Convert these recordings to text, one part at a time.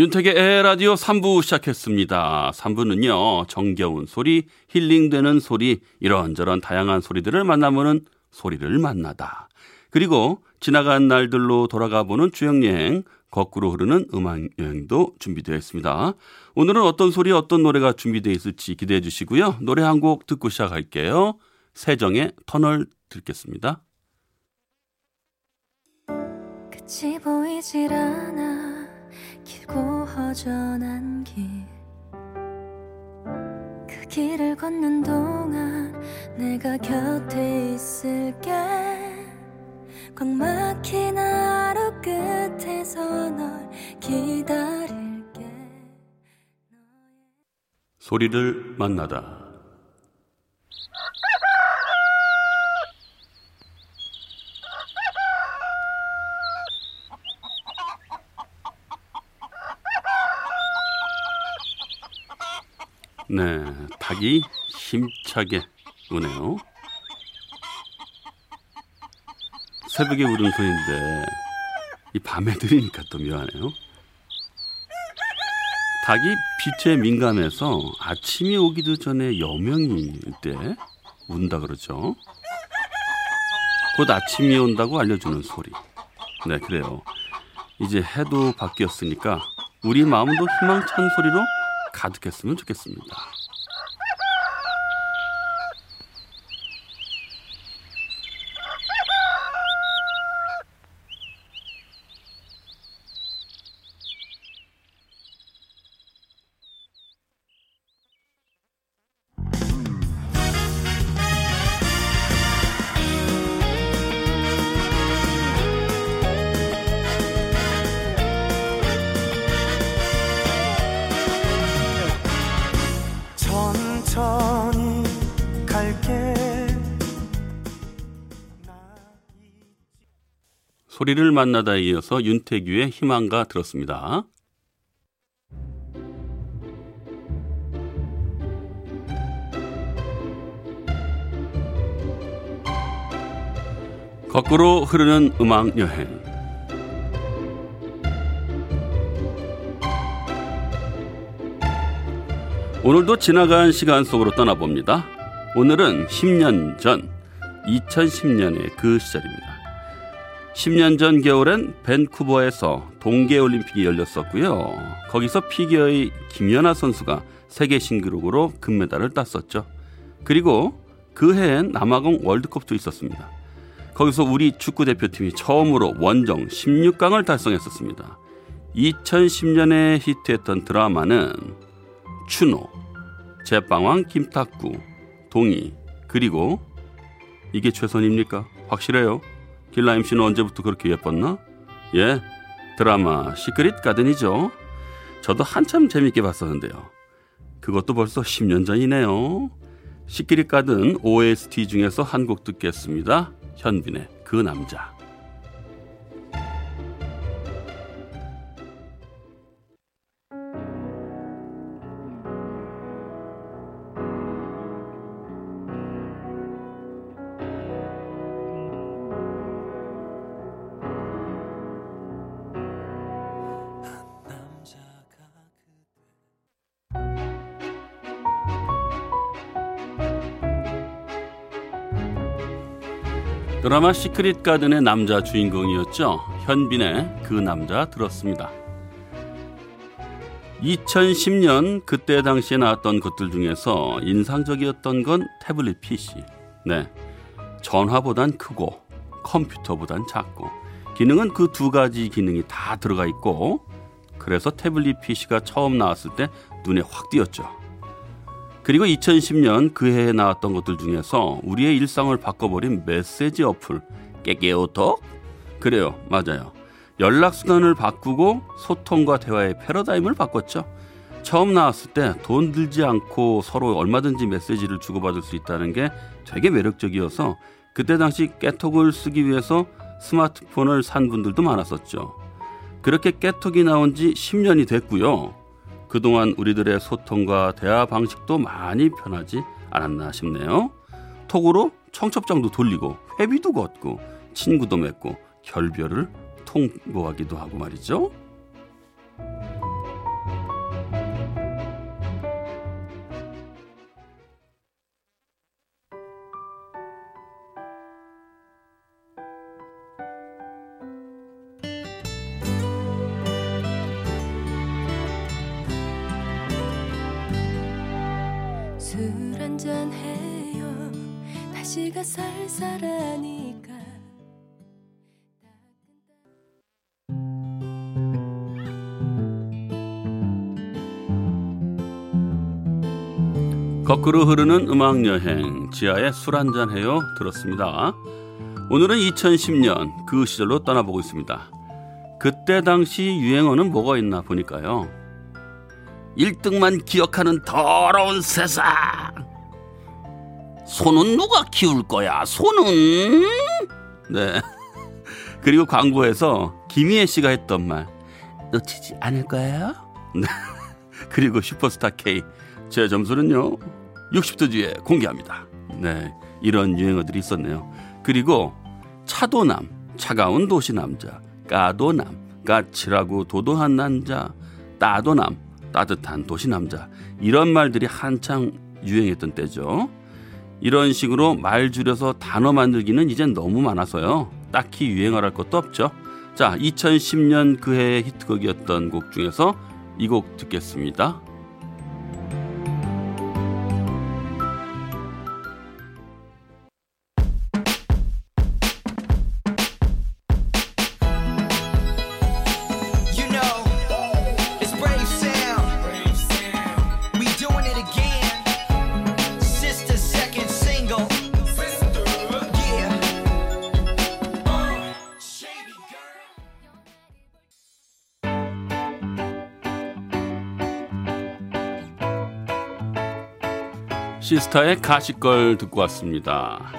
윤택의 에라디오 3부 시작했습니다. 3부는요, 정겨운 소리, 힐링되는 소리, 이런저런 다양한 소리들을 만나보는 소리를 만나다. 그리고 지나간 날들로 돌아가 보는 주행여행, 거꾸로 흐르는 음악 여행도 준비되어 있습니다. 오늘은 어떤 소리, 어떤 노래가 준비되어 있을지 기대해 주시고요. 노래 한 곡 듣고 시작할게요. 세정의 터널 듣겠습니다. 끝이 보이질 않아 허전한 길. 그 길을 걷는 동안 내가 곁에 있을게. 꽉 막힌 하루 끝에서 널 기다릴게. 소리를 만나다. 네, 닭이 힘차게 우네요. 새벽에 울은 소리인데 이 밤에 들으니까 또 묘하네요. 닭이 빛에 민감해서 아침이 오기도 전에 여명일 때 운다 그러죠. 곧 아침이 온다고 알려주는 소리. 네, 그래요. 이제 해도 바뀌었으니까 우리 마음도 희망찬 소리로 가득했으면 좋겠습니다. 갈게 소리를 만나다 이어서 윤태규의 희망가 들었습니다. 거꾸로 흐르는 음악 여행. 오늘도 지나간 시간 속으로 떠나봅니다. 오늘은 10년 전, 2010년의 그 시절입니다. 10년 전 겨울엔 밴쿠버에서 동계올림픽이 열렸었고요. 거기서 피겨의 김연아 선수가 세계 신기록으로 금메달을 땄었죠. 그리고 그 해엔 남아공 월드컵도 있었습니다. 거기서 우리 축구 대표팀이 처음으로 원정 16강을 달성했었습니다. 2010년에 히트했던 드라마는 추노, 제빵왕 김탁구, 동이, 그리고 이게 최선입니까? 확실해요? 길라임 씨는 언제부터 그렇게 예뻤나? 예, 드라마 시크릿 가든이죠. 저도 한참 재밌게 봤었는데요. 그것도 벌써 10년 전이네요. 시크릿 가든 OST 중에서 한 곡 듣겠습니다. 현빈의 그 남자. 드라마 시크릿 가든의 남자 주인공이었죠. 현빈의 그 남자 들었습니다. 2010년 그때 당시에 나왔던 것들 중에서 인상적이었던 건 태블릿 PC. 네. 전화보단 크고 컴퓨터보단 작고 기능은 그 두 가지 기능이 다 들어가 있고 그래서 태블릿 PC가 처음 나왔을 때 눈에 확 띄었죠. 그리고 2010년 그 해에 나왔던 것들 중에서 우리의 일상을 바꿔버린 메시지 어플 깨깨오톡 그래요 맞아요 연락 수단을 바꾸고 소통과 대화의 패러다임을 바꿨죠 처음 나왔을 때 돈 들지 않고 서로 얼마든지 메시지를 주고받을 수 있다는 게 되게 매력적이어서 그때 당시 깨톡을 쓰기 위해서 스마트폰을 산 분들도 많았었죠. 그렇게 깨톡이 나온 지 10년이 됐고요. 그동안 우리들의 소통과 대화 방식도 많이 변하지 않았나 싶네요. 톡으로 청첩장도 돌리고 회비도 걷고 친구도 맺고 결별을 통보하기도 하고 말이죠. 다시가 쌀쌀하니까 거꾸로 흐르는 음악 여행 지하의 술 한잔 해요 들었습니다. 오늘은 2010년 그 시절로 떠나보고 있습니다. 그때 당시 유행어는 뭐가 있나 보니까요. 1등만 기억하는 더러운 세상. 손은 누가 키울 거야? 손은? 네. 그리고 광고에서 김희애 씨가 했던 말 놓치지 않을 거예요? 네. 그리고 슈퍼스타 K 제 점수는요 60도 뒤에 공개합니다. 네, 이런 유행어들이 있었네요. 그리고 차도남, 차가운 도시 남자, 까도남, 까칠하고 도도한 남자, 따도남, 따뜻한 도시 남자 이런 말들이 한창 유행했던 때죠. 이런 식으로 말 줄여서 단어 만들기는 이젠 너무 많아서요. 딱히 유행어랄 것도 없죠. 자, 2010년 그 해의 히트곡이었던 곡 중에서 이 곡 듣겠습니다. 시스타의 가시걸 듣고 왔습니다.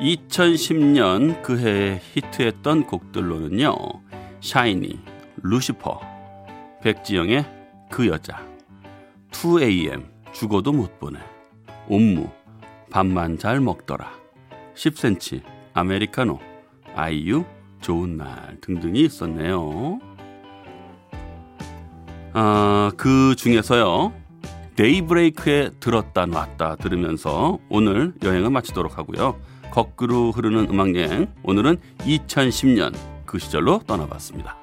2010년 그 해에 히트했던 곡들로는요. 샤이니, 루시퍼, 백지영의 그 여자, 2AM, 죽어도 못 보내, 옴무, 밥만 잘 먹더라, 10cm, 아메리카노, 아이유, 좋은 날 등등이 있었네요. 아, 그 중에서요. 데이브레이크에 들었다 놨다 들으면서 오늘 여행을 마치도록 하고요. 거꾸로 흐르는 음악 여행 오늘은 2010년 그 시절로 떠나봤습니다.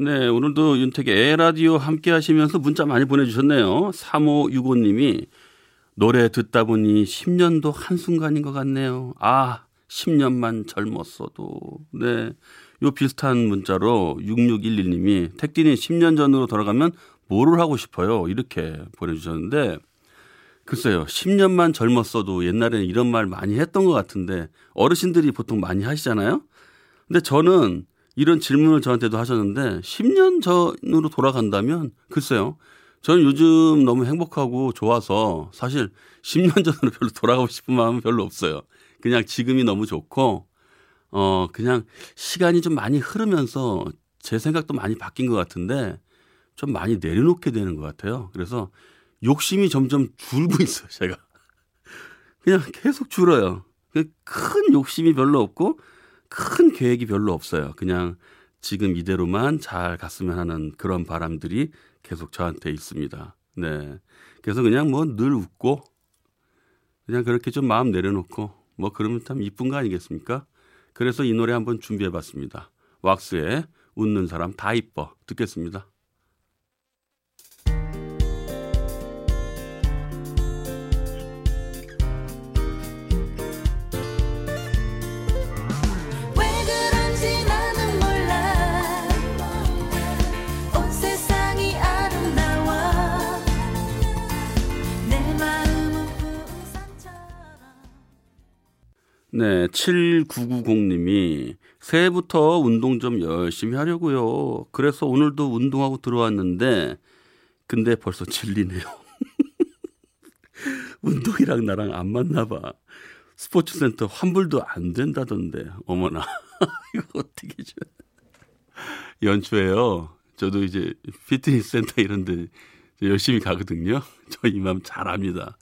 네, 오늘도 윤택의 에라디오 함께 하시면서 문자 많이 보내주셨네요. 3565님이 노래 듣다 보니 10년도 한순간인 것 같네요. 아, 10년만 젊었어도. 네. 요 비슷한 문자로 6611님이 택디는 10년 전으로 돌아가면 뭐를 하고 싶어요? 이렇게 보내주셨는데 글쎄요. 10년만 젊었어도 옛날에는 이런 말 많이 했던 것 같은데 어르신들이 보통 많이 하시잖아요. 근데 저는 이런 질문을 저한테도 하셨는데 10년 전으로 돌아간다면 글쎄요. 저는 요즘 너무 행복하고 좋아서 사실 10년 전으로 별로 돌아가고 싶은 마음은 별로 없어요. 그냥 지금이 너무 좋고 어 그냥 시간이 좀 많이 흐르면서 제 생각도 많이 바뀐 것 같은데 좀 많이 내려놓게 되는 것 같아요. 그래서 욕심이 점점 줄고 있어요, 제가. 그냥 계속 줄어요. 그큰 욕심이 별로 없고 큰 계획이 별로 없어요. 그냥 지금 이대로만 잘 갔으면 하는 그런 바람들이 계속 저한테 있습니다. 네. 그래서 그냥 뭐 늘 웃고 그냥 그렇게 좀 마음 내려놓고 뭐 그러면 참 이쁜 거 아니겠습니까? 그래서 이 노래 한번 준비해 봤습니다. 왁스의 웃는 사람 다 이뻐 듣겠습니다. 네, 7990님이 새해부터 운동 좀 열심히 하려고요. 그래서 오늘도 운동하고 들어왔는데 근데 벌써 질리네요. 운동이랑 나랑 안 맞나 봐. 스포츠 센터 환불도 안 된다던데. 어머나. 이거 어떻게 줘. 연초에요. 저도 이제 피트니스 센터 이런 데 열심히 가거든요. 저이 마음 잘 압니다.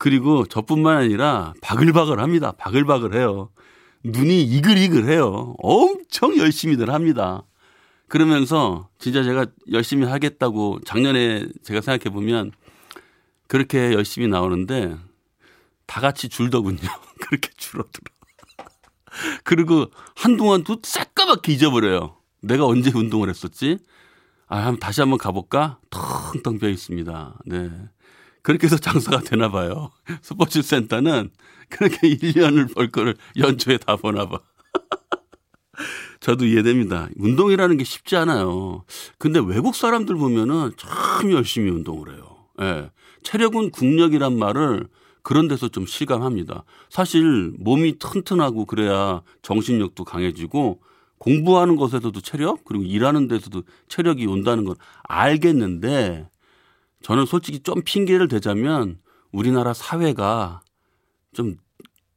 그리고 저뿐만 아니라 바글바글 합니다. 바글바글 해요. 눈이 이글이글 해요. 엄청 열심히들 합니다. 그러면서 진짜 제가 열심히 하겠다고 작년에 제가 생각해 보면 그렇게 열심히 나오는데 다 같이 줄더군요. 그렇게 줄어들어. 그리고 한동안 또 새까맣게 잊어버려요. 내가 언제 운동을 했었지? 아, 다시 한번 가볼까? 텅텅 비어 있습니다. 네. 그렇게 해서 장사가 되나 봐요. 스포츠 센터는 그렇게 1년을 벌 거를 연초에 다 보나 봐. 저도 이해됩니다. 운동이라는 게 쉽지 않아요. 근데 외국 사람들 보면은 참 열심히 운동을 해요. 예. 네. 체력은 국력이란 말을 그런 데서 좀 실감합니다. 사실 몸이 튼튼하고 그래야 정신력도 강해지고 공부하는 것에서도 체력 그리고 일하는 데서도 체력이 온다는 건 알겠는데 저는 솔직히 좀 핑계를 대자면 우리나라 사회가 좀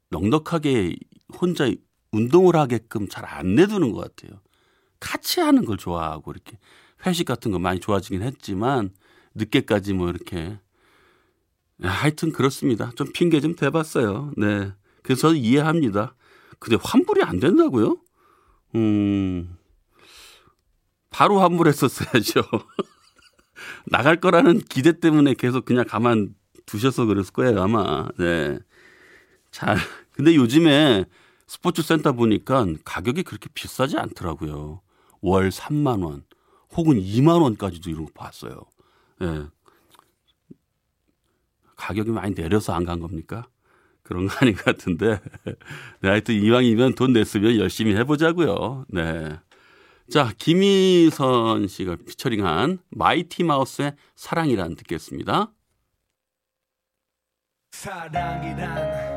넉넉하게 혼자 운동을 하게끔 잘 안 내두는 것 같아요. 같이 하는 걸 좋아하고 이렇게 회식 같은 거 많이 좋아지긴 했지만 늦게까지 뭐 이렇게 하여튼 그렇습니다. 좀 핑계 좀 대봤어요. 네. 그래서 이해합니다. 근데 환불이 안 된다고요? 음, 바로 환불했었어야죠. 나갈 거라는 기대 때문에 계속 그냥 가만 두셔서 그랬을 거예요, 아마. 네. 잘. 근데 요즘에 스포츠 센터 보니까 가격이 그렇게 비싸지 않더라고요. 월 3만 원 혹은 2만 원까지도 이런 거 봤어요. 예. 네. 가격이 많이 내려서 안 간 겁니까? 그런 거 아닌 것 같은데. 네, 하여튼 이왕이면 돈 냈으면 열심히 해보자고요. 네. 자, 김희선 씨가 피처링한 마이티 마우스의 사랑이란 듣겠습니다. 사랑이란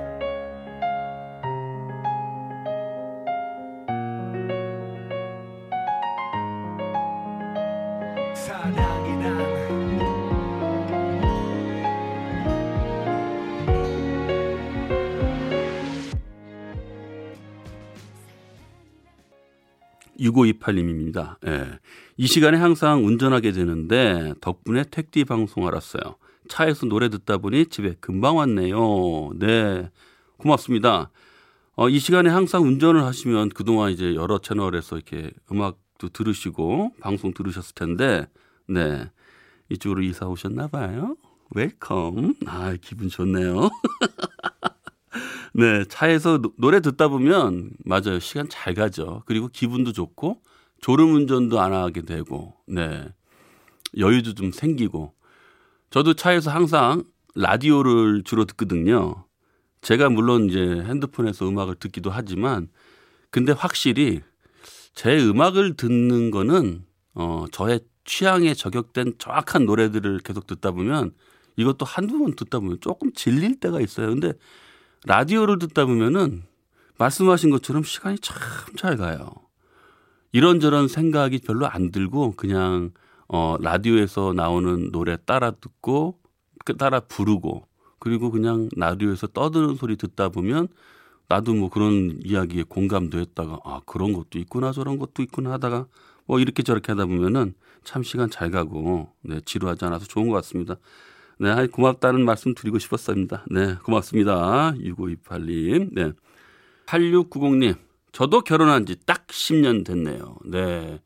6528님입니다. 예. 이 시간에 항상 운전하게 되는데 덕분에 택디 방송 알았어요. 차에서 노래 듣다 보니 집에 금방 왔네요. 네. 고맙습니다. 어, 이 시간에 항상 운전을 하시면 그동안 이제 여러 채널에서 이렇게 음악도 들으시고 방송 들으셨을 텐데, 네. 이쪽으로 이사 오셨나 봐요. Welcome. 아, 기분 좋네요. 네, 차에서 노래 듣다 보면 맞아요. 시간 잘 가죠. 그리고 기분도 좋고 졸음 운전도 안 하게 되고 네. 여유도 좀 생기고 저도 차에서 항상 라디오를 주로 듣거든요. 제가 물론 이제 핸드폰에서 음악을 듣기도 하지만 근데 확실히 제 음악을 듣는 거는 어 저의 취향에 저격된 정확한 노래들을 계속 듣다 보면 이것도 한두 번 듣다 보면 조금 질릴 때가 있어요. 근데 라디오를 듣다 보면은 말씀하신 것처럼 시간이 참 잘 가요. 이런저런 생각이 별로 안 들고 그냥 어 라디오에서 나오는 노래 따라 듣고 그 따라 부르고 그리고 그냥 라디오에서 떠드는 소리 듣다 보면 나도 뭐 그런 이야기에 공감도 했다가 아 그런 것도 있구나 저런 것도 있구나 하다가 뭐 이렇게 저렇게 하다 보면은 참 시간 잘 가고 네 지루하지 않아서 좋은 것 같습니다. 네, 고맙다는 말씀 드리고 싶었습니다. 네, 고맙습니다. 6528님. 네. 8690님. 저도 결혼한 지 딱 10년 됐네요. 네.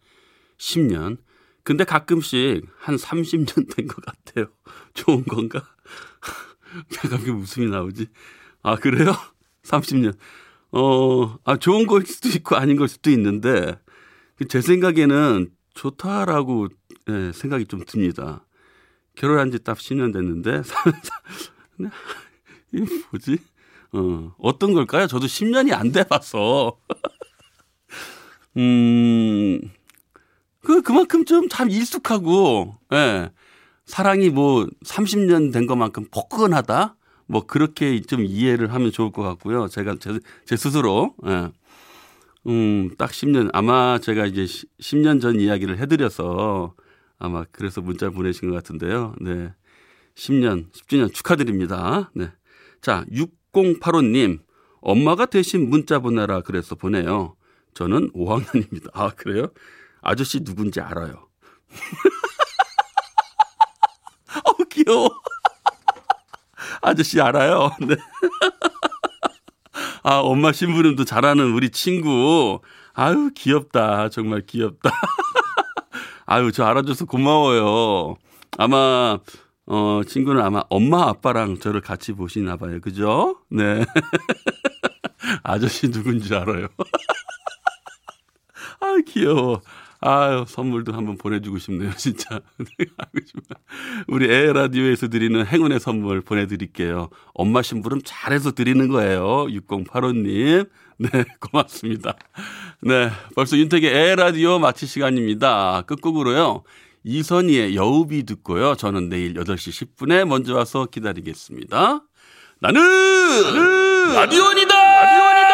10년. 근데 가끔씩 한 30년 된 것 같아요. 좋은 건가? 내가 왜 웃음이 나오지? 아, 그래요? 30년. 어, 아, 좋은 걸 수도 있고 아닌 걸 수도 있는데, 제 생각에는 좋다라고 네, 생각이 좀 듭니다. 결혼한 지 딱 10년 됐는데, 이 뭐지? 어, 어떤 걸까요? 저도 10년이 안 돼봐서. 음, 그, 그만큼 좀 참 익숙하고, 예. 사랑이 뭐 30년 된 것만큼 포근하다? 뭐 그렇게 좀 이해를 하면 좋을 것 같고요. 제가 제, 제 스스로 예. 음, 딱 10년 아마 제가 이제 10년 전 이야기를 해드려서 아마 그래서 문자 보내신 것 같은데요. 네. 10년, 10주년 축하드립니다. 네. 자, 6085님, 엄마가 대신 문자 보내라 그래서 보내요. 저는 5학년입니다. 아, 그래요? 아저씨 누군지 알아요. 어, 귀여워. 아저씨 알아요. 네. 아, 엄마 심부름도 잘하는 우리 친구. 아유, 귀엽다. 정말 귀엽다. 아유, 저 알아줘서 고마워요. 아마, 어, 친구는 아마 엄마, 아빠랑 저를 같이 보시나 봐요. 그죠? 네. 아저씨 누군지 알아요. 아, 귀여워. 아유, 선물도 한번 보내주고 싶네요, 진짜. 우리 애 라디오에서 드리는 행운의 선물 보내드릴게요. 엄마 심부름 잘해서 드리는 거예요. 6085님. 네, 고맙습니다. 네, 벌써 윤택의 애 라디오 마칠 시간입니다. 끝곡으로요. 이선희의 여우비 듣고요. 저는 내일 8시 10분에 먼저 와서 기다리겠습니다. 나는, 나는 라디오니다! 라디오니다!